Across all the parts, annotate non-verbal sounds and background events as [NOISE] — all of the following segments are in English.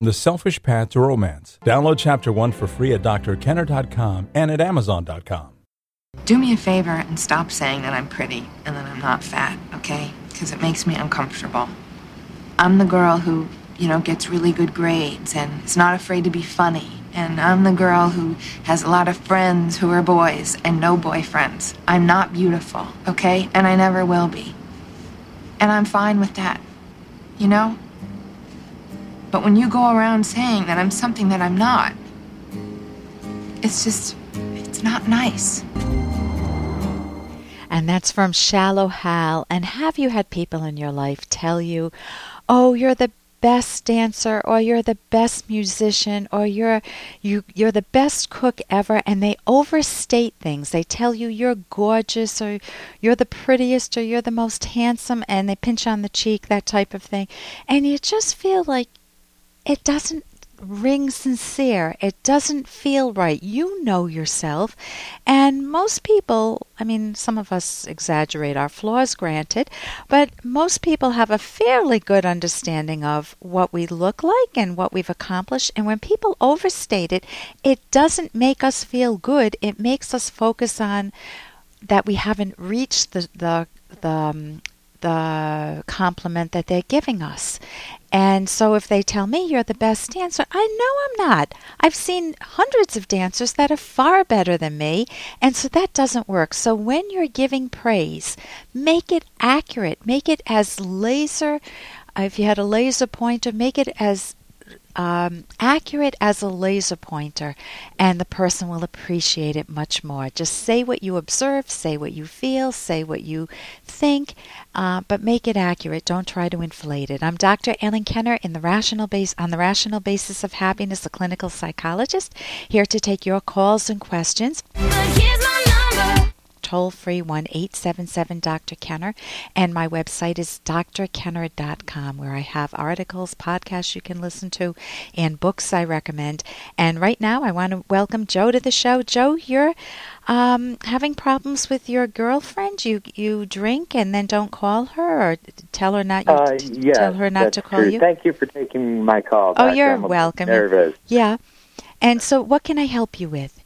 The Selfish Path to Romance. Download Chapter 1 for free at drkenner.com and at amazon.com. Do me a favor and stop saying that I'm pretty and that I'm not fat, okay? Because it makes me uncomfortable. I'm the girl who, you know, gets really good grades and is not afraid to be funny. And I'm the girl who has a lot of friends who are boys and no boyfriends. I'm not beautiful, okay? And I never will be. And I'm fine with that. You know? But when you go around saying that I'm something that I'm not, it's just, it's not nice. And that's from Shallow Hal. And have you had people in your life tell you, oh, you're the best dancer or you're the best musician or you're you you're the best cook ever and they overstate things they tell you you're gorgeous or you're the prettiest or you're the most handsome and they pinch on the cheek that type of thing and you just feel like it doesn't ring sincere. It doesn't feel right. You know yourself. And most people, I mean, some of us exaggerate our flaws, granted, but most people have a fairly good understanding of what we look like and what we've accomplished. And when people overstate it, it doesn't make us feel good. It makes us focus on that we haven't reached the, the, the, um, the compliment that they're giving us. And so if they tell me you're the best dancer, I know I'm not. I've seen hundreds of dancers that are far better than me, and so that doesn't work. So when you're giving praise, make it accurate, make it as laser if you had a laser pointer, make it as um, accurate as a laser pointer, and the person will appreciate it much more. Just say what you observe, say what you feel, say what you think, uh, but make it accurate. Don't try to inflate it. I'm Dr. Ellen Kenner in the rational base on the rational basis of happiness, a clinical psychologist, here to take your calls and questions toll free 1 877 Dr. Kenner. And my website is drkenner.com, where I have articles, podcasts you can listen to, and books I recommend. And right now, I want to welcome Joe to the show. Joe, you're um, having problems with your girlfriend. You you drink and then don't call her, or tell her not. You, uh, yes, tell her not to call true. you. Thank you for taking my call. Oh, you're I'm welcome. Nervous. Yeah. And so, what can I help you with?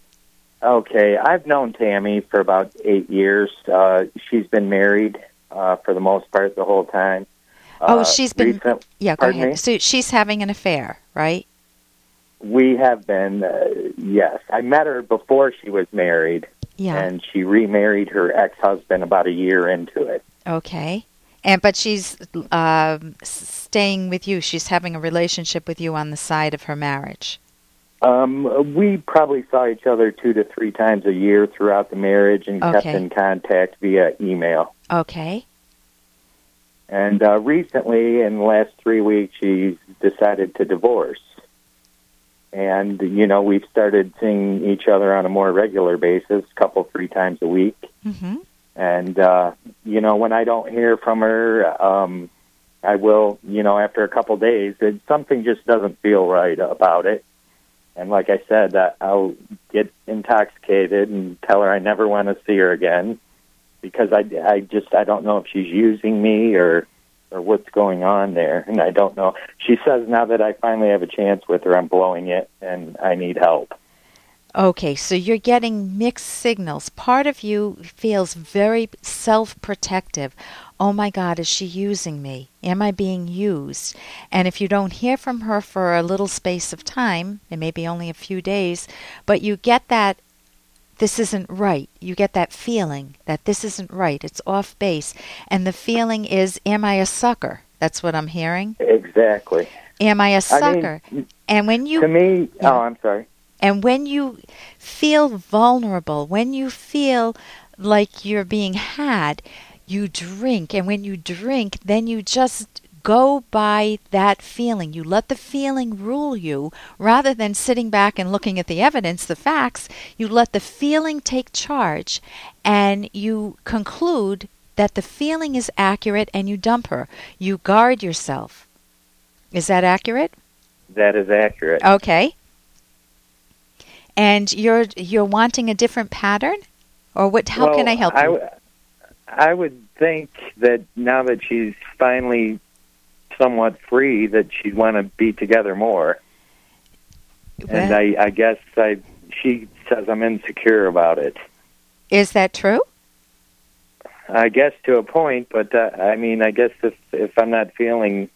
Okay, I've known Tammy for about eight years. Uh, she's been married uh, for the most part the whole time. Oh, Uh, she's been. recent- yeah, go ahead. me? So she's having an affair, right? We have been, uh, yes. I met her before she was married, Yeah. and she remarried her ex-husband about a year into it. Okay. And but she's s- staying with you. She's having a relationship with you on the side of her marriage. Um, we probably saw each other two to three times a year throughout the marriage and kept in contact via email. Okay. And uh, recently, in the last three weeks, she's decided to divorce. And, you know, we've started seeing each other on a more regular basis, a couple, three times a week. Mm-hmm. And, uh, you know, when I don't hear from her, um, I will, you know, after a couple days, it, something just doesn't feel right about it. And like I said, uh, I'll get intoxicated and tell her I never want to see her again because I, I just I don't know if she's using me or or what's going on there, and I don't know. She says now that I finally have a chance with her, I'm blowing it, and I need help. Okay, so you're getting mixed signals. Part of you feels very self protective. Oh my God, is she using me? Am I being used? And if you don't hear from her for a little space of time, it may be only a few days, but you get that this isn't right. You get that feeling that this isn't right. It's off base. And the feeling is, am I a sucker? That's what I'm hearing. Exactly. Am I a sucker? mean, and when you to me, oh, I'm sorry. and when you feel vulnerable, when you feel like you're being had, you drink. And when you drink, then you just go by that feeling. You let the feeling rule you rather than sitting back and looking at the evidence, the facts. You let the feeling take charge and you conclude that the feeling is accurate and you dump her. You guard yourself. Is that accurate? That is accurate. Okay. And you're you're wanting a different pattern, or what? How well, can I help you? w- I would think that now that she's finally somewhat free that she'd want to be together more. and I, I guess I, she says I'm insecure about it. Is that true? I guess to a point, but uh, I mean, I guess if if I'm not feeling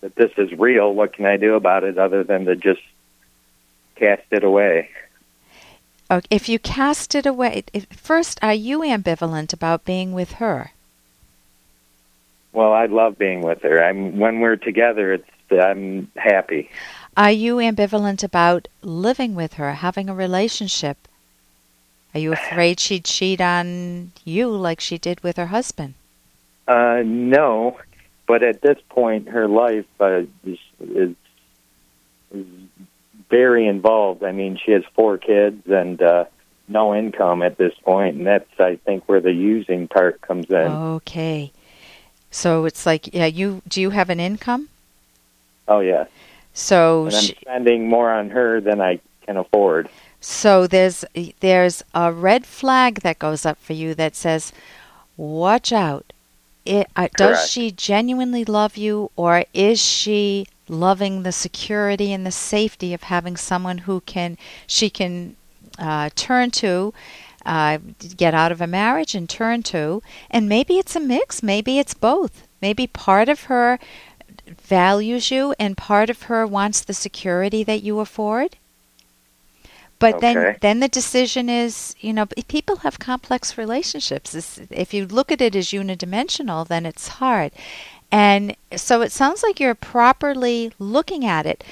that this is real, what can I do about it other than to just cast it away? Okay, if you cast it away, if, first, are you ambivalent about being with her? Well, I love being with her. I'm when we're together, it's I'm happy. Are you ambivalent about living with her, having a relationship? Are you afraid [SIGHS] she'd cheat on you like she did with her husband? Uh, no, but at this point, her life uh, is, is is very involved. I mean, she has four kids and uh, no income at this point, and that's I think where the using part comes in. Okay. So it's like, yeah, you do you have an income? Oh yeah, So and I'm she, spending more on her than I can afford. so there's there's a red flag that goes up for you that says, "Watch out." It, uh, does she genuinely love you, or is she loving the security and the safety of having someone who can she can uh, turn to, uh, get out of a marriage and turn to, and maybe it's a mix, maybe it's both. Maybe part of her values you, and part of her wants the security that you afford. But then, Okay. then the decision is, you know, people have complex relationships. This- If you look at it as unidimensional, then it's hard. And so it sounds like you're properly looking at it.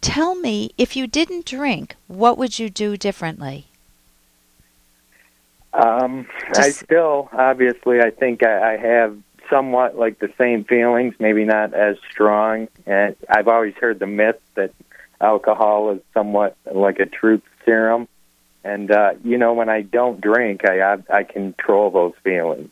Tell me, if you didn't drink, what would you do differently? Um, I still, obviously, I think I, I have somewhat like the same feelings, maybe not as strong. And I've always heard the myth that alcohol is somewhat like a truth serum. And uh, you know, when I don't drink, I I, I control those feelings.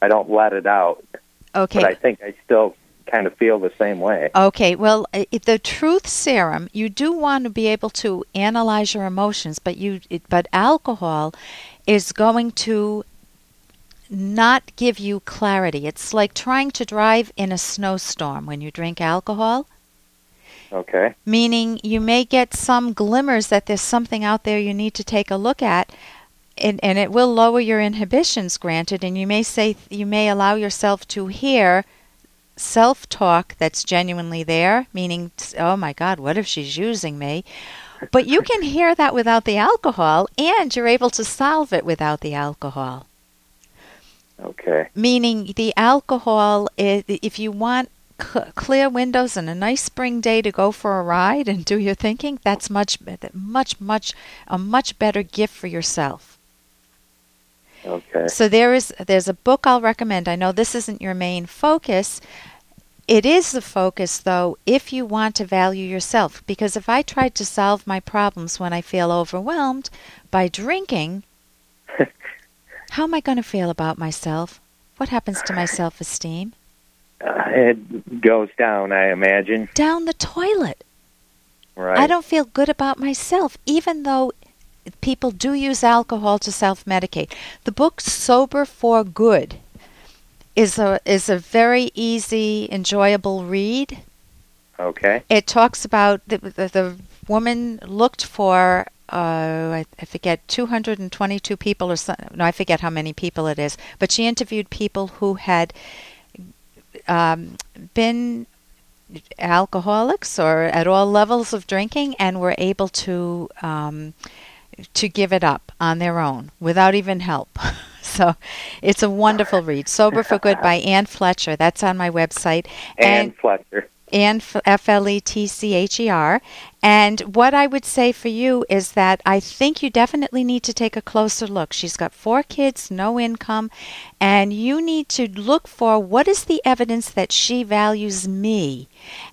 I don't let it out, Okay. but I think I still kind of feel the same way. Okay, well, the truth serum, you do want to be able to analyze your emotions, but you it, but alcohol is going to not give you clarity. It's like trying to drive in a snowstorm when you drink alcohol, Okay. meaning you may get some glimmers that there's something out there you need to take a look at. And, and it will lower your inhibitions, granted, and you may say you may allow yourself to hear self talk that's genuinely there, meaning, oh my God, what if she's using me? But you can hear that without the alcohol, and you're able to solve it without the alcohol. Okay. Meaning, the alcohol, if you want clear windows and a nice spring day to go for a ride and do your thinking, that's much, much, much, a much better gift for yourself. Okay. So there is there's a book I'll recommend. I know this isn't your main focus. It is the focus though if you want to value yourself because if I tried to solve my problems when I feel overwhelmed by drinking, [LAUGHS] how am I going to feel about myself? What happens to my self-esteem? Uh, it goes down, I imagine. Down the toilet. Right. I don't feel good about myself, even though people do use alcohol to self-medicate. The book Sober for Good is a is a very easy, enjoyable read. Okay. It talks about the the, the woman looked for uh, I, I forget 222 people or something. No, I forget how many people it is. But she interviewed people who had um, been alcoholics or at all levels of drinking and were able to um, to give it up on their own without even help. [LAUGHS] so it's a wonderful read. Sober for Good by Anne Fletcher. That's on my website. Anne Fletcher. And F L E T C H E R. And what I would say for you is that I think you definitely need to take a closer look. She's got four kids, no income, and you need to look for what is the evidence that she values me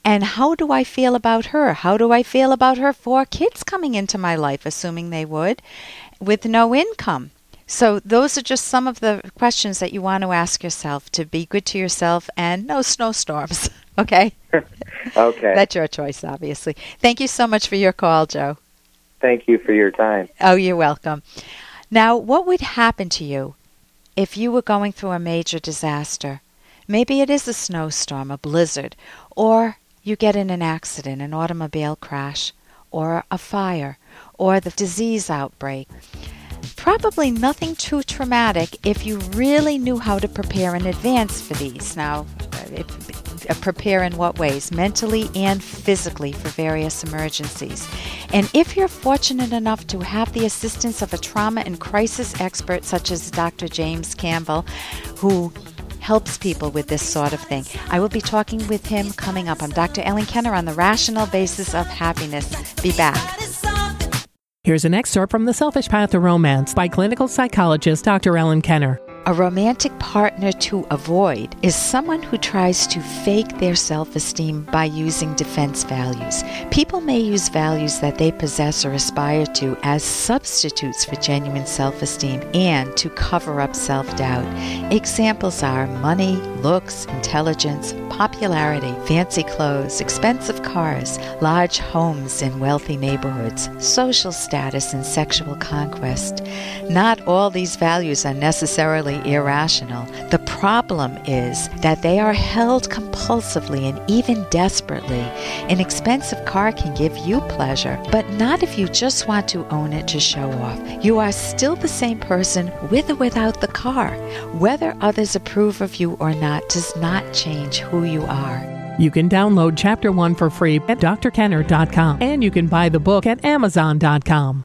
and how do I feel about her? How do I feel about her four kids coming into my life, assuming they would, with no income? So, those are just some of the questions that you want to ask yourself to be good to yourself and no snowstorms. [LAUGHS] Okay? [LAUGHS] Okay. That's your choice, obviously. Thank you so much for your call, Joe. Thank you for your time. Oh, you're welcome. Now, what would happen to you if you were going through a major disaster? Maybe it is a snowstorm, a blizzard, or you get in an accident, an automobile crash, or a fire, or the disease outbreak. Probably nothing too traumatic if you really knew how to prepare in advance for these. Now, if, uh, prepare in what ways? Mentally and physically for various emergencies. And if you're fortunate enough to have the assistance of a trauma and crisis expert such as Dr. James Campbell, who helps people with this sort of thing. I will be talking with him coming up. I'm Dr. Ellen Kenner on the rational basis of happiness. Be back. Here's an excerpt from The Selfish Path to Romance by clinical psychologist Dr. Ellen Kenner. A romantic partner to avoid is someone who tries to fake their self esteem by using defense values. People may use values that they possess or aspire to as substitutes for genuine self esteem and to cover up self doubt. Examples are money, looks, intelligence, popularity, fancy clothes, expensive cars, large homes in wealthy neighborhoods, social status, and sexual conquest. Not all these values are necessarily irrational. The problem is that they are held compulsively and even desperately. An expensive car can give you pleasure, but not if you just want to own it to show off. You are still the same person with or without the car. Whether others approve of you or not does not change who you are. You can download Chapter 1 for free at drkenner.com and you can buy the book at amazon.com.